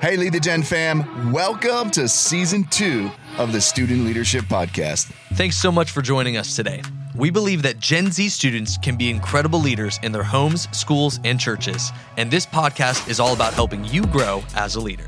Hey, Lead the Gen fam, welcome to season two of the Student Leadership Podcast. Thanks so much for joining us today. We believe that Gen Z students can be incredible leaders in their homes, schools, and churches, and this podcast is all about helping you grow as a leader.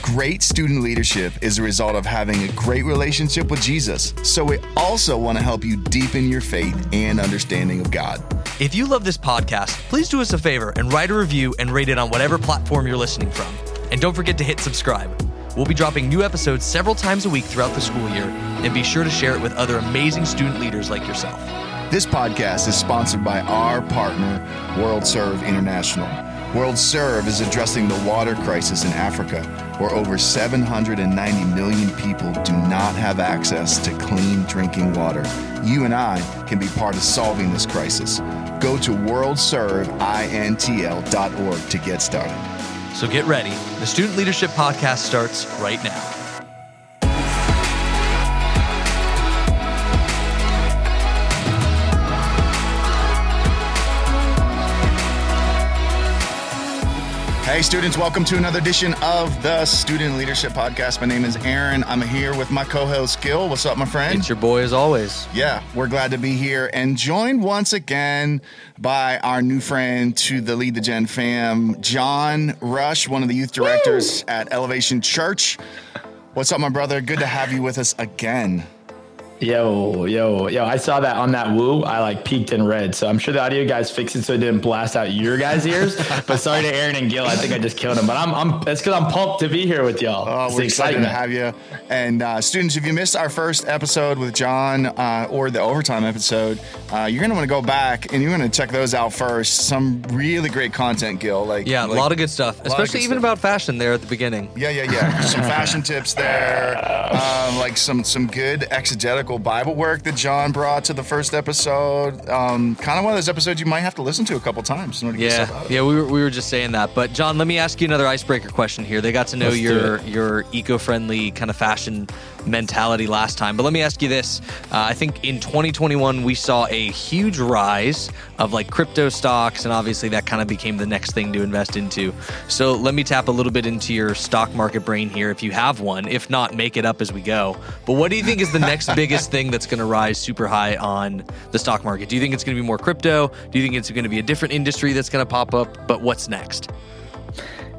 Great student leadership is a result of having a great relationship with Jesus. So, we also want to help you deepen your faith and understanding of God. If you love this podcast, please do us a favor and write a review and rate it on whatever platform you're listening from. And don't forget to hit subscribe. We'll be dropping new episodes several times a week throughout the school year, and be sure to share it with other amazing student leaders like yourself. This podcast is sponsored by our partner, World Serve International. World Serve is addressing the water crisis in Africa, where over 790 million people do not have access to clean drinking water. You and I can be part of solving this crisis. Go to worldserveintl.org to get started. So get ready. The Student Leadership Podcast starts right now. Hey, students, welcome to another edition of the Student Leadership Podcast. My name is Eran. I'm here with my co host, Gil. What's up, my friend? It's your boy as always. Yeah, we're glad to be here and joined once again by our new friend to the Lead the Gen fam, Jon Rush, one of the youth directors Woo! at Elevation Church. What's up, my brother? Good to have you with us again. Yo, yo, yo! I saw that on that woo. I like peaked in red, so I'm sure the audio guys fixed it so it didn't blast out your guys' ears. but sorry to Eran and Gil. I think I just killed him. But I'm, I'm. It's because I'm pumped to be here with y'all. Oh, we're excited to have you. And uh, students, if you missed our first episode with Jon uh, or the overtime episode, uh, you're gonna want to go back and you're gonna check those out first. Some really great content, Gil. Like yeah, like, a lot of good stuff, especially even stuff. about fashion there at the beginning. Yeah, yeah, yeah. some fashion tips there. Um, like some some good exegetical Bible work that Jon brought to the first episode. Um, kind of one of those episodes you might have to listen to a couple times in order to yeah, Yeah, we were, we were just saying that. But Jon, let me ask you another icebreaker question here. They got to know Let's your your eco-friendly kind of fashion mentality last time. But let me ask you this. Uh, I think in 2021, we saw a huge rise of like crypto stocks, and obviously that kind of became the next thing to invest into. So let me tap a little bit into your stock market brain here if you have one. If not, make it up as we go. But what do you think is the next biggest thing that's going to rise super high on the stock market? Do you think it's going to be more crypto? Do you think it's going to be a different industry that's going to pop up? But what's next?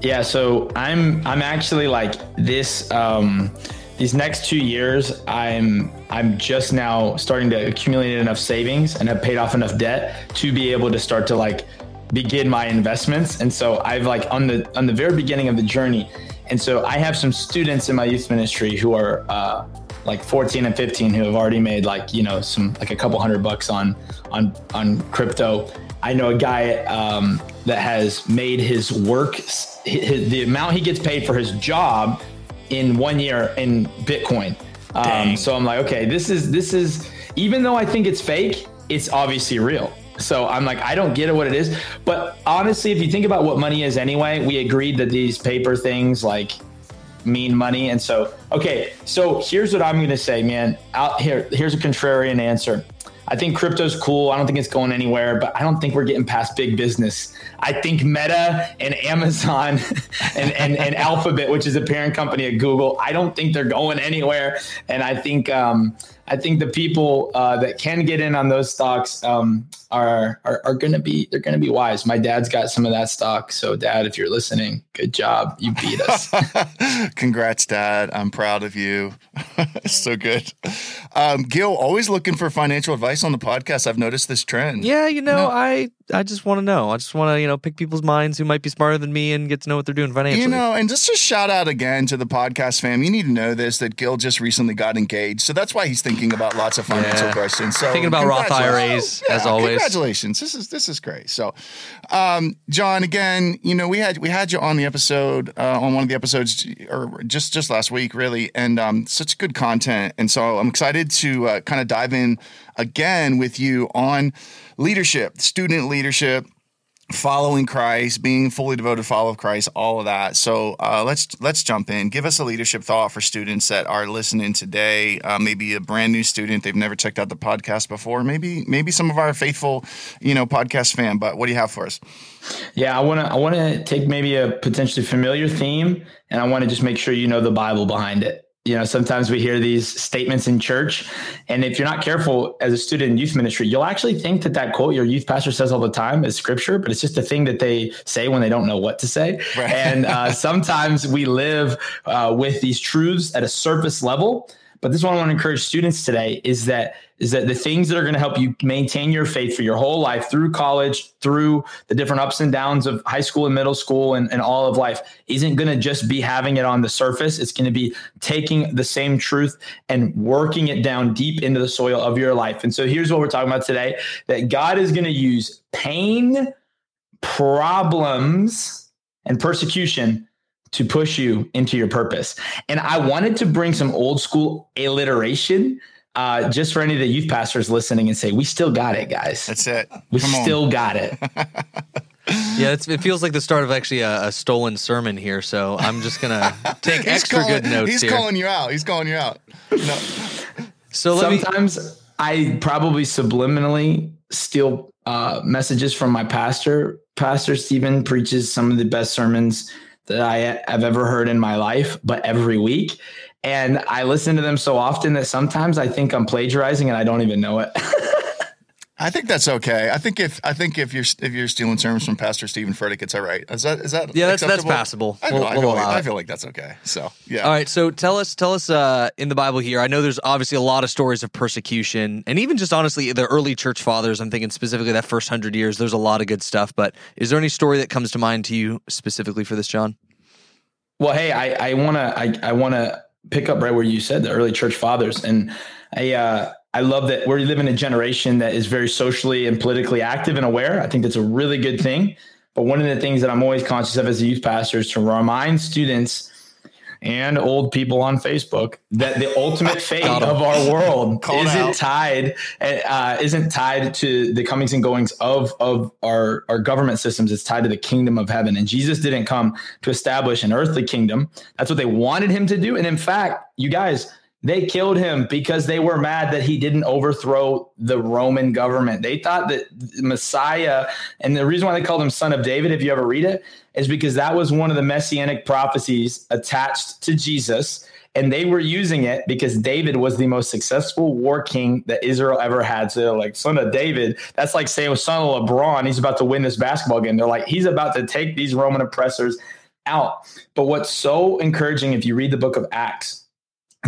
Yeah, so I'm I'm actually like this um these next two years i'm i'm just now starting to accumulate enough savings and have paid off enough debt to be able to start to like begin my investments and so i've like on the on the very beginning of the journey and so i have some students in my youth ministry who are uh, like 14 and 15 who have already made like you know some like a couple hundred bucks on on on crypto i know a guy um, that has made his work his, the amount he gets paid for his job in one year in Bitcoin. Um, so I'm like, okay, this is this is even though I think it's fake, it's obviously real. So I'm like, I don't get it what it is. But honestly, if you think about what money is anyway, we agreed that these paper things like mean money. And so, okay, so here's what I'm gonna say, man. Out here, here's a contrarian answer. I think crypto's cool. I don't think it's going anywhere, but I don't think we're getting past big business. I think Meta and Amazon and, and, and Alphabet, which is a parent company of Google, I don't think they're going anywhere. And I think um, I think the people uh, that can get in on those stocks um, are are, are going to be they're going to be wise. My dad's got some of that stock, so Dad, if you're listening, good job, you beat us. Congrats, Dad. I'm proud of you. so good. Um, Gil, always looking for financial advice on the podcast. I've noticed this trend. Yeah, you know, no. I I just want to know. I just want to you know pick people's minds who might be smarter than me and get to know what they're doing financially. You know, and just a shout out again to the podcast fam. You need to know this that Gil just recently got engaged, so that's why he's thinking about lots of financial yeah. questions. So thinking about Roth IRAs yeah, as always. Congratulations. This is this is great. So, um, Jon, again, you know, we had we had you on the episode uh, on one of the episodes or just just last week, really, and um, such good content. And so I'm excited to uh, kind of dive in again with you on leadership, student leadership following Christ, being fully devoted follower of Christ, all of that. So uh, let's let's jump in. Give us a leadership thought for students that are listening today. Uh, maybe a brand new student they've never checked out the podcast before. Maybe maybe some of our faithful, you know, podcast fan. But what do you have for us? Yeah, I want to I want to take maybe a potentially familiar theme, and I want to just make sure you know the Bible behind it you know sometimes we hear these statements in church and if you're not careful as a student in youth ministry you'll actually think that that quote your youth pastor says all the time is scripture but it's just a thing that they say when they don't know what to say right. and uh, sometimes we live uh, with these truths at a surface level but this is what I want to encourage students today is that is that the things that are going to help you maintain your faith for your whole life through college, through the different ups and downs of high school and middle school and, and all of life isn't going to just be having it on the surface. It's going to be taking the same truth and working it down deep into the soil of your life. And so here's what we're talking about today that God is going to use pain, problems, and persecution to push you into your purpose. And I wanted to bring some old school alliteration uh, just for any of the youth pastors listening and say, we still got it, guys. That's it. We Come still on. got it. yeah, it feels like the start of actually a, a, stolen sermon here. So I'm just gonna take extra calling, good notes. He's here. calling you out. He's calling you out. No. So sometimes me... I probably subliminally steal uh, messages from my pastor. Pastor Stephen preaches some of the best sermons that I have ever heard in my life, but every week. And I listen to them so often that sometimes I think I'm plagiarizing and I don't even know it. I think that's okay. I think if I think if you're if you're stealing sermons from Pastor Stephen Furtick, it's all right. Is that is that yeah? That's acceptable? that's passable. I, we'll, I, feel we'll like, I, feel like, that's okay. So yeah. All right. So tell us tell us uh, in the Bible here. I know there's obviously a lot of stories of persecution, and even just honestly the early church fathers. I'm thinking specifically that first hundred years. There's a lot of good stuff. But is there any story that comes to mind to you specifically for this, Jon? Well, hey, I, I wanna I, I wanna pick up right where you said the early church fathers, and I uh, I love that we live in a generation that is very socially and politically active and aware. I think that's a really good thing. But one of the things that I'm always conscious of as a youth pastor is to remind students and old people on Facebook that the ultimate fate of our world isn't tied uh, isn't tied to the comings and goings of of our our government systems. It's tied to the kingdom of heaven. And Jesus didn't come to establish an earthly kingdom. That's what they wanted him to do. And in fact, you guys, they killed him because they were mad that he didn't overthrow the Roman government. They thought that Messiah, and the reason why they called him son of David, if you ever read it, is because that was one of the messianic prophecies attached to Jesus. And they were using it because David was the most successful war king that Israel ever had. So like, son of David, that's like saying oh, son of LeBron, he's about to win this basketball game. They're like, he's about to take these Roman oppressors out. But what's so encouraging if you read the book of Acts,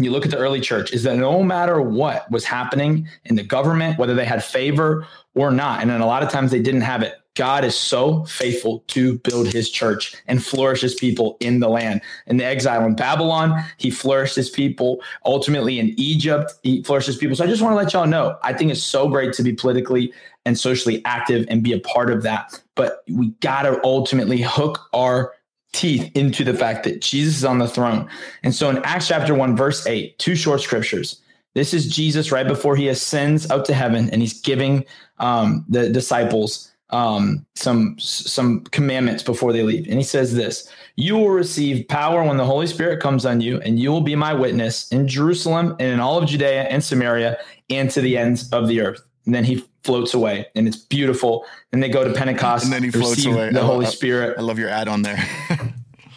you look at the early church is that no matter what was happening in the government, whether they had favor or not, and then a lot of times they didn't have it, God is so faithful to build his church and flourish his people in the land. In the exile in Babylon, he flourished his people. Ultimately in Egypt, he flourished his people. So I just want to let y'all know, I think it's so great to be politically and socially active and be a part of that. But we got to ultimately hook our teeth into the fact that Jesus is on the throne. And so in Acts chapter 1, verse 8, two short scriptures. This is Jesus right before he ascends up to heaven and he's giving um, the disciples um, some some commandments before they leave. And he says this You will receive power when the Holy Spirit comes on you, and you will be my witness in Jerusalem and in all of Judea and Samaria and to the ends of the earth. And then he floats away and it's beautiful. And they go to Pentecost and then he floats away. The Holy Spirit. I love your add on there.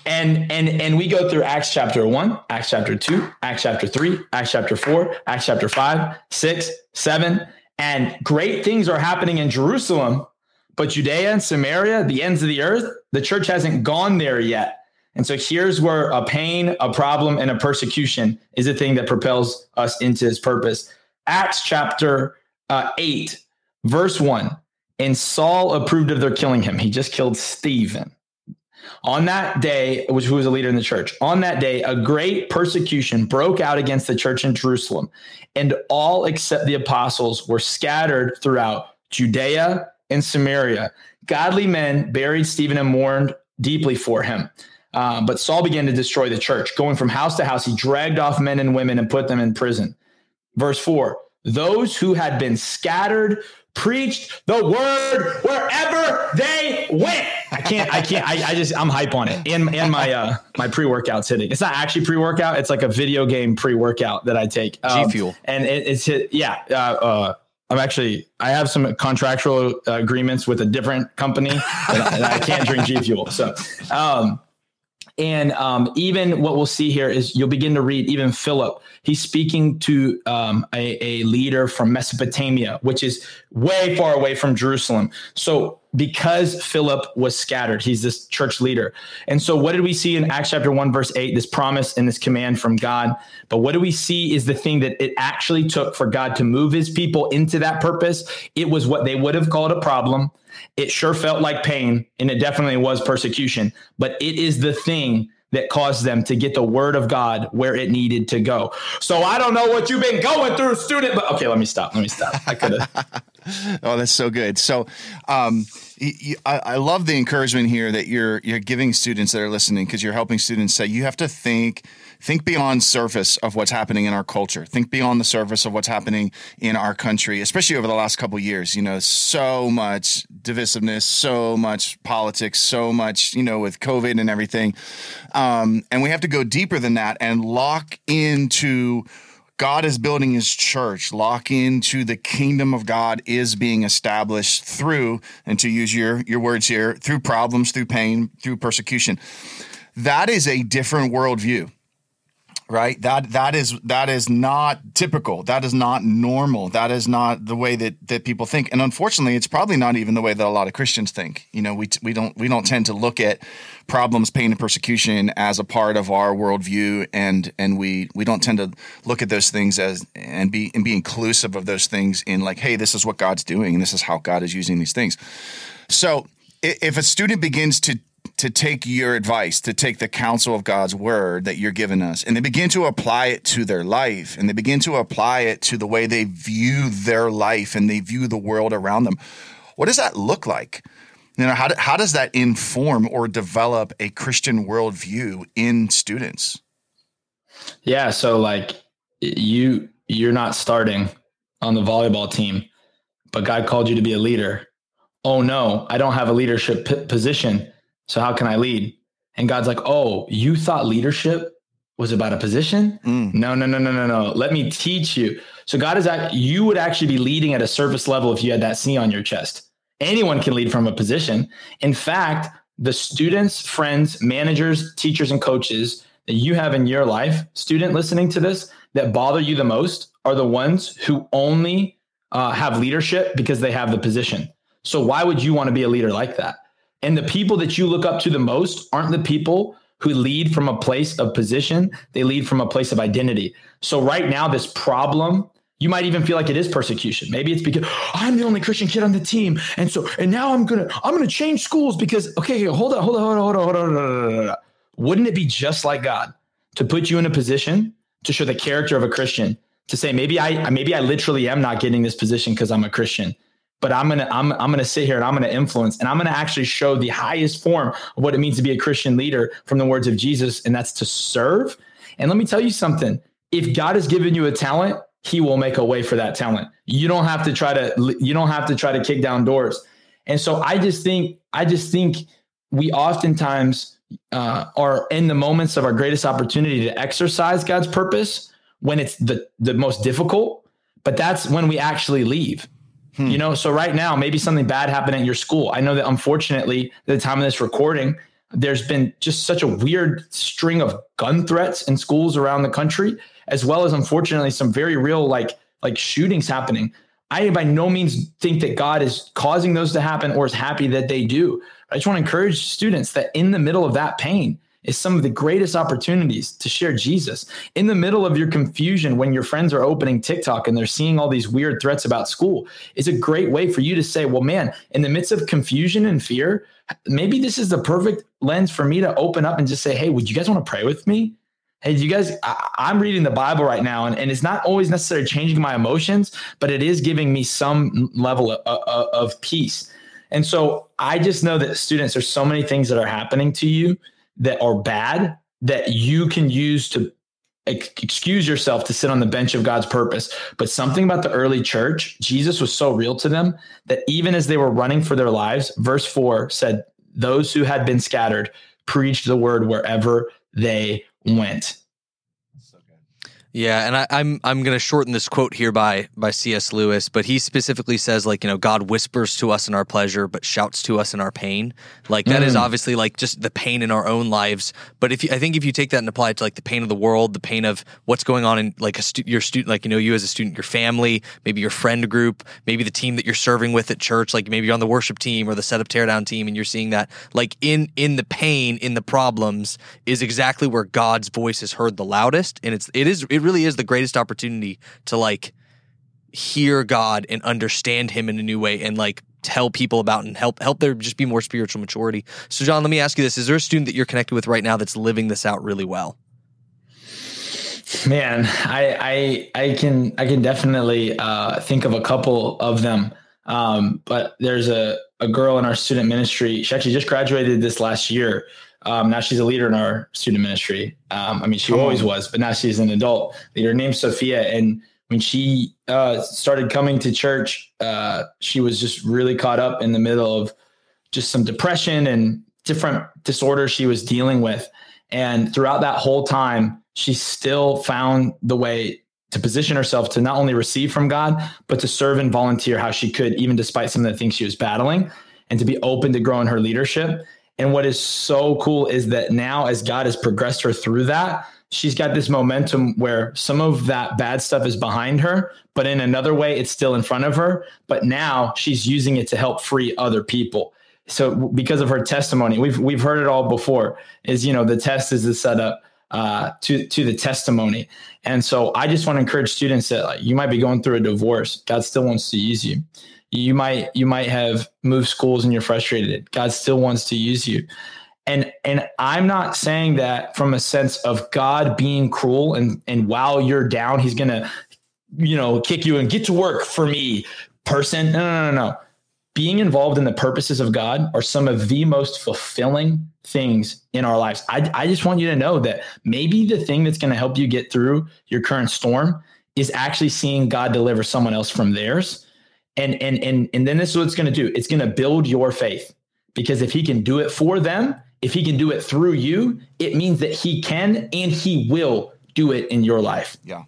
and and and we go through Acts chapter one, Acts chapter two, Acts chapter three, Acts chapter four, Acts chapter five, six, seven, and great things are happening in Jerusalem, but Judea and Samaria, the ends of the earth, the church hasn't gone there yet. And so here's where a pain, a problem, and a persecution is a thing that propels us into his purpose. Acts chapter uh, 8 Verse 1 And Saul approved of their killing him. He just killed Stephen. On that day, which who was a leader in the church, on that day, a great persecution broke out against the church in Jerusalem, and all except the apostles were scattered throughout Judea and Samaria. Godly men buried Stephen and mourned deeply for him. Uh, but Saul began to destroy the church. Going from house to house, he dragged off men and women and put them in prison. Verse 4 Those who had been scattered preached the word wherever they went. I can't, I can't, I, I just, I'm hype on it. And, and my, uh, my pre workout's hitting. It's not actually pre workout. It's like a video game pre workout that I take. Um, G Fuel. And it, it's hit. Yeah. Uh, uh, I'm actually, I have some contractual uh, agreements with a different company and I, and I can't drink G Fuel. So, um, and um, even what we'll see here is you'll begin to read even Philip. He's speaking to um, a, a leader from Mesopotamia, which is way far away from Jerusalem. So because Philip was scattered, he's this church leader. And so what did we see in Acts chapter 1, verse 8? This promise and this command from God. But what do we see is the thing that it actually took for God to move his people into that purpose. It was what they would have called a problem it sure felt like pain and it definitely was persecution, but it is the thing that caused them to get the word of God where it needed to go. So I don't know what you've been going through, student, but okay, let me stop. Let me stop. I could have. oh, that's so good. So, um, I, love the encouragement here that you're you're giving students that are listening because you're helping students say you have to think think beyond surface of what's happening in our culture. Think beyond the surface of what's happening in our country, especially over the last couple years. You know, so much divisiveness, so much politics, so much, you know, with COVID and everything. Um, and we have to go deeper than that and lock into God is building his church. Lock into the kingdom of God is being established through, and to use your, your words here, through problems, through pain, through persecution. That is a different worldview right? That that is that is not typical. That is not normal. That is not the way that that people think. And unfortunately it's probably not even the way that a lot of christians think. You know we we don't we don't tend to look at problems pain and persecution as a part of our worldview and and we we don't tend to look at those things as and be and be inclusive of those things in like hey this is what god's doing and this is how god is using these things. So if a student begins to to take your advice, to take the counsel of God's word that you're giving us, and they begin to apply it to their life, and they begin to apply it to the way they view their life and they view the world around them. What does that look like? You know, how, do, how does that inform or develop a Christian worldview in students? Yeah, so like you you're not starting on the volleyball team, but God called you to be a leader. Oh no, I don't have a leadership p- position so how can I lead? And God's like, oh, you thought leadership was about a position? Mm. No, no, no, no, no, no. Let me teach you. So God is that you would actually be leading at a surface level if you had that C on your chest. Anyone can lead from a position. In fact, the students, friends, managers, teachers, and coaches that you have in your life, student listening to this, that bother you the most are the ones who only uh, have leadership because they have the position. So why would you want to be a leader like that? And the people that you look up to the most aren't the people who lead from a place of position, they lead from a place of identity. So, right now, this problem, you might even feel like it is persecution. Maybe it's because oh, I'm the only Christian kid on the team. And so, and now I'm going to, I'm going to change schools because, okay, hold on, hold on, hold on, hold on, hold on, hold on. Wouldn't it be just like God to put you in a position to show the character of a Christian, to say, maybe I, maybe I literally am not getting this position because I'm a Christian but I'm gonna I'm I'm gonna sit here and I'm gonna influence and I'm gonna actually show the highest form of what it means to be a Christian leader from the words of Jesus, and that's to serve. And let me tell you something: if God has given you a talent, He will make a way for that talent. You don't have to try to you don't have to try to kick down doors. And so I just think I just think we oftentimes uh, are in the moments of our greatest opportunity to exercise God's purpose when it's the the most difficult, but that's when we actually leave. Hmm. You know, so right now, maybe something bad happened at your school. I know that unfortunately, at the time of this recording, there's been just such a weird string of gun threats in schools around the country, as well as unfortunately some very real like like shootings happening. I by no means think that God is causing those to happen or is happy that they do. I just want to encourage students that in the middle of that pain, is some of the greatest opportunities to share Jesus. In the middle of your confusion, when your friends are opening TikTok and they're seeing all these weird threats about school, is a great way for you to say, well, man, in the midst of confusion and fear, maybe this is the perfect lens for me to open up and just say, hey, would you guys want to pray with me? Hey, you guys, I, am reading the Bible right now, and, and it's not always necessarily changing my emotions, but it is giving me some level of, of, of peace. And so I just know that students, there's so many things that are happening to you that are bad that you can use to excuse yourself to sit on the bench of God's purpose. But something about the early church, Jesus was so real to them that even as they were running for their lives, verse 4 said, Those who had been scattered preached the word wherever they went. Yeah, and I, am I'm, I'm going to shorten this quote here by by C.S. Lewis, but he specifically says like you know God whispers to us in our pleasure, but shouts to us in our pain. Like that mm. is obviously like just the pain in our own lives. But if you, I think if you take that and apply it to like the pain of the world, the pain of what's going on in like a stu- your student, like you know you as a student, your family, maybe your friend group, maybe the team that you're serving with at church, like maybe you're on the worship team or the setup teardown team, and you're seeing that like in in the pain, in the problems, is exactly where God's voice is heard the loudest, and it's it is it really is the greatest opportunity to like hear God and understand him in a new way and like tell people about and help help there just be more spiritual maturity. So Jon, let me ask you this. Is there a student that you're connected with right now that's living this out really well? Man, I I I can I can definitely uh, think of a couple of them. Um, but there's a, a girl in our student ministry. She actually just graduated this last year. Um, now she's a leader in our student ministry. Um, I mean, she always was, but now she's an adult leader named Sophia. And when she uh, started coming to church, uh, she was just really caught up in the middle of just some depression and different disorders she was dealing with. And throughout that whole time, she still found the way to position herself to not only receive from God, but to serve and volunteer how she could, even despite some of the things she was battling, and to be open to grow in her leadership. And what is so cool is that now, as God has progressed her through that, she's got this momentum where some of that bad stuff is behind her, but in another way, it's still in front of her. But now she's using it to help free other people. So because of her testimony, we've we've heard it all before. Is you know the test is the setup uh, to to the testimony, and so I just want to encourage students that like, you might be going through a divorce. God still wants to use you you might you might have moved schools and you're frustrated. God still wants to use you. And and i'm not saying that from a sense of god being cruel and and while you're down he's gonna you know kick you and get to work for me person. No no no no being involved in the purposes of god are some of the most fulfilling things in our lives. I, I just want you to know that maybe the thing that's going to help you get through your current storm is actually seeing god deliver someone else from theirs and and and and then this is what it's going to do. It's going to build your faith because if he can do it for them, if he can do it through you, it means that he can and he will do it in your life. Yeah.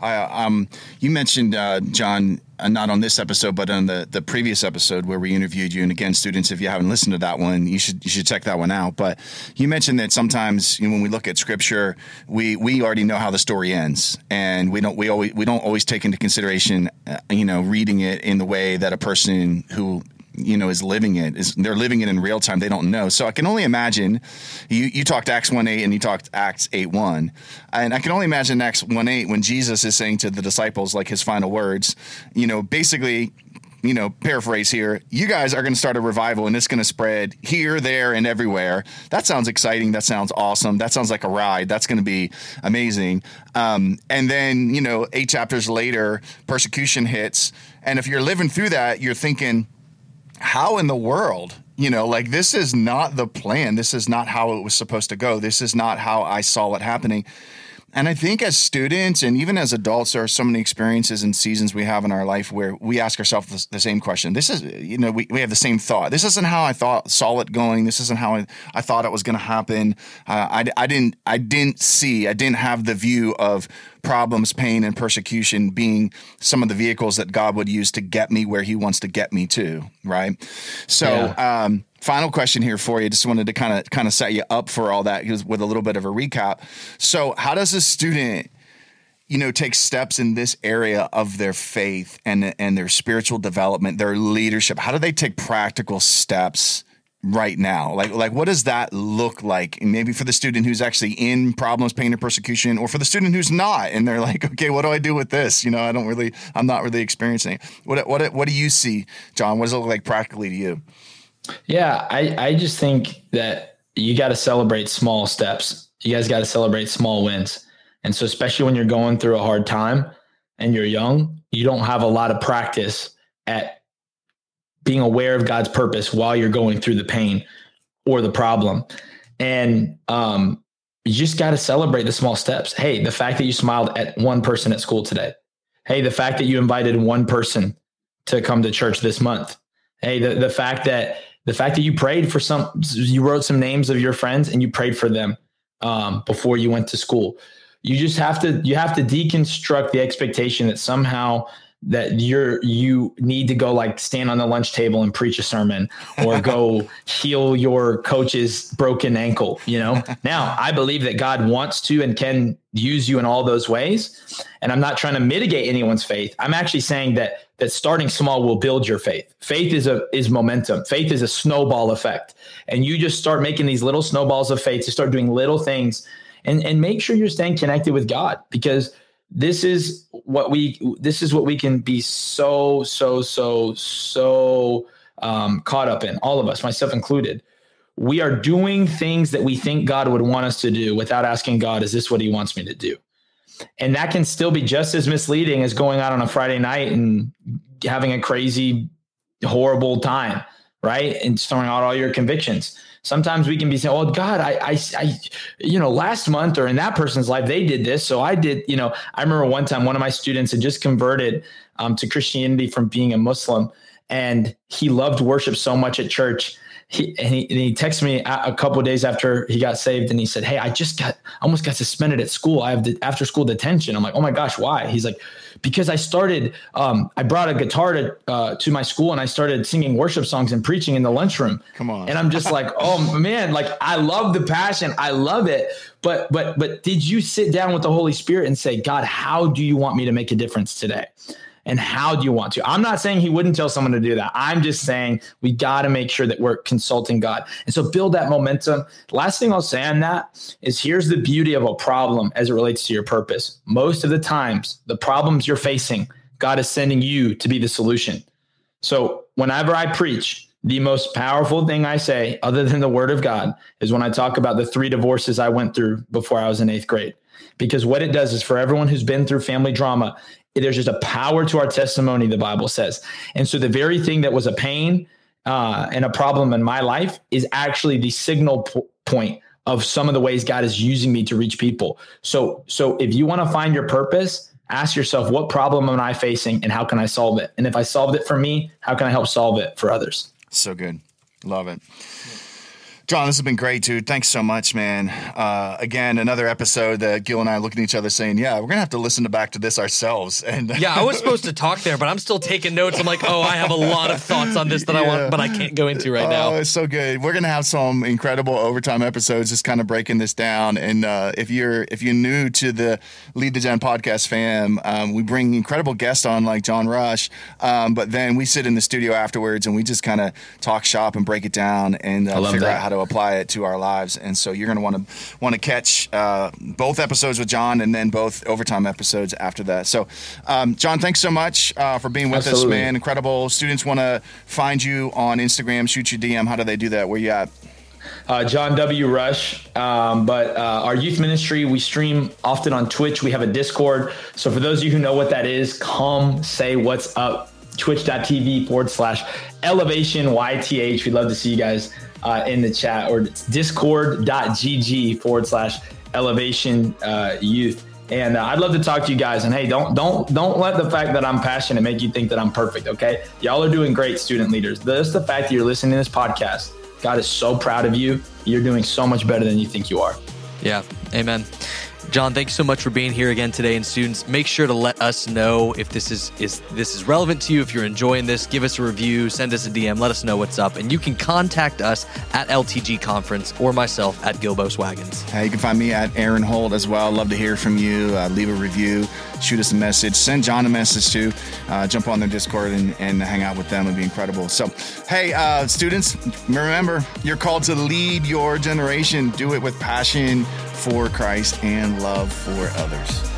I, um, you mentioned uh, Jon, uh, not on this episode, but on the, the previous episode where we interviewed you. And again, students, if you haven't listened to that one, you should you should check that one out. But you mentioned that sometimes you know, when we look at scripture, we we already know how the story ends, and we don't we always we don't always take into consideration, uh, you know, reading it in the way that a person who you know is living it is they're living it in real time they don't know so i can only imagine you you talked acts 1 8 and you talked acts 8 1 and i can only imagine acts 1 8 when jesus is saying to the disciples like his final words you know basically you know, paraphrase here, you guys are going to start a revival and it's going to spread here, there, and everywhere. That sounds exciting. That sounds awesome. That sounds like a ride. That's going to be amazing. Um, and then, you know, eight chapters later, persecution hits. And if you're living through that, you're thinking, how in the world you know like this is not the plan. This is not how it was supposed to go. This is not how i saw it happening and I think as students and even as adults, there are so many experiences and seasons we have in our life where we ask ourselves the, the same question. This is, you know, we, we have the same thought. This isn't how I thought saw it going. This isn't how I, I thought it was going to happen. Uh, I, I didn't, I didn't see, I didn't have the view of problems, pain, and persecution being some of the vehicles that God would use to get me where He wants to get me to. Right. So, yeah. um, final question here for you. Just wanted to kind of kind of set you up for all that with a little bit of a recap. So, how does a student you know take steps in this area of their faith and and their spiritual development, their leadership? How do they take practical steps right now? Like like what does that look like? And maybe for the student who's actually in problems, pain, or persecution, or for the student who's not, and they're like, okay, what do I do with this? You know, I don't really, I'm not really experiencing it. What what what do you see, Jon? What does it look like practically to you? Yeah, I, I just think that you got to celebrate small steps. You guys got to celebrate small wins. And so, especially when you're going through a hard time and you're young, you don't have a lot of practice at being aware of God's purpose while you're going through the pain or the problem. And um, you just got to celebrate the small steps. Hey, the fact that you smiled at one person at school today. Hey, the fact that you invited one person to come to church this month. Hey, the, the fact that the fact that you prayed for some, you wrote some names of your friends and you prayed for them um, before you went to school. You just have to you have to deconstruct the expectation that somehow that you're you need to go like stand on the lunch table and preach a sermon or go heal your coach's broken ankle you know? Now i believe that god wants to and can use you in all those ways and i'm not trying to mitigate anyone's faith. I'm actually saying that that starting small will build your faith. Faith is a is momentum. Faith is a snowball effect. And you just start making these little snowballs of faith to start doing little things and and make sure you're staying connected with god because this is what we this is what we can be so so so so um, caught up in all of us myself included. We are doing things that we think god would want us to do without asking god is this what he wants me to do? And that can still be just as misleading as going out on a friday night and having a crazy horrible time right? And throwing out all your convictions sometimes we can be saying, "Oh God, I, I, I, you know, last month or in that person's life they did this, so I did." You know, I remember one time one of my students had just converted um, to Christianity from being a Muslim, and he loved worship so much at church. He and he, and he texted me a, couple days after he got saved and he said hey i just got almost got suspended at school. I have the after school detention. I'm like oh my gosh why? He's like because i started um, i brought a guitar to uh, to my school and i started singing worship songs and preaching in the lunchroom. Come on. And i'm just like oh man like i love the passion. I love it. But but but did you sit down with the holy spirit and say god how do you want me to make a difference today and how do you want to? I'm not saying he wouldn't tell someone to do that. I'm just saying we got to make sure that we're consulting God. And so build that momentum. Last thing I'll say on that is here's the beauty of a problem as it relates to your purpose. Most of the times, the problems you're facing, God is sending you to be the solution. So whenever I preach, the most powerful thing I say, other than the word of God, is when I talk about the three divorces I went through before I was in eighth grade. Because what it does is for everyone who's been through family drama, there's just a power to our testimony, the Bible says. And so the very thing that was a pain uh, and a problem in my life is actually the signal point of some of the ways God is using me to reach people. So, so if you want to find your purpose, ask yourself, what problem am I facing and how can I solve it? And if I solved it for me, how can I help solve it for others? So good. Love it. Jon, this has been great, dude. Thanks so much, man. Uh, again, another episode that Gil and I look at each other saying, "Yeah, we're gonna have to listen to back to this ourselves." And yeah, I was supposed to talk there, but I'm still taking notes. I'm like, oh, I have a lot of thoughts on this that yeah. I want, but I can't go into right now." oh. It's so good. We're gonna have some incredible overtime episodes, just kind of breaking this down. And uh, if you're if you're new to the Lead the Gen podcast fam, um, we bring incredible guests on like Jon Rush, um, but then we sit in the studio afterwards and we just kind of talk shop and break it down and uh, figure that. out how to to apply it to our lives. And so you're going to want to want to catch uh, both episodes with Jon and then both overtime episodes after that. So, um, Jon, thanks so much uh, for being with Absolutely. us, man. Incredible. Students want to find you on Instagram, shoot you DM. How do they do that? Where you at? Uh, Jon W. Rush. Um, but uh, our youth ministry, we stream often on Twitch. We have a Discord. So for those of you who know what that is, come say what's up. Twitch.tv forward slash elevation YTH. We'd love to see you guys uh, in the chat or discord.gg forward slash elevation uh, youth. And uh, I'd love to talk to you guys. And hey, don't don't don't let the fact that I'm passionate make you think that I'm perfect. Okay, y'all are doing great, student leaders. Just the fact that you're listening to this podcast, God is so proud of you. You're doing so much better than you think you are. Yeah, amen. Jon, thanks so much for being here again today. And students, make sure to let us know if this is, is this is relevant to you. If you're enjoying this, give us a review, send us a DM, let us know what's up. And you can contact us at LTG Conference or myself at Gilbos Wagons. Uh, you can find me at Eran Holt as well. Love to hear from you. Uh, leave a review, shoot us a message, send Jon a message too. Uh, jump on their Discord and, and hang out with them. It'd be incredible. So, hey, uh, students, remember, you're called to lead your generation. Do it with passion for Christ and love for others.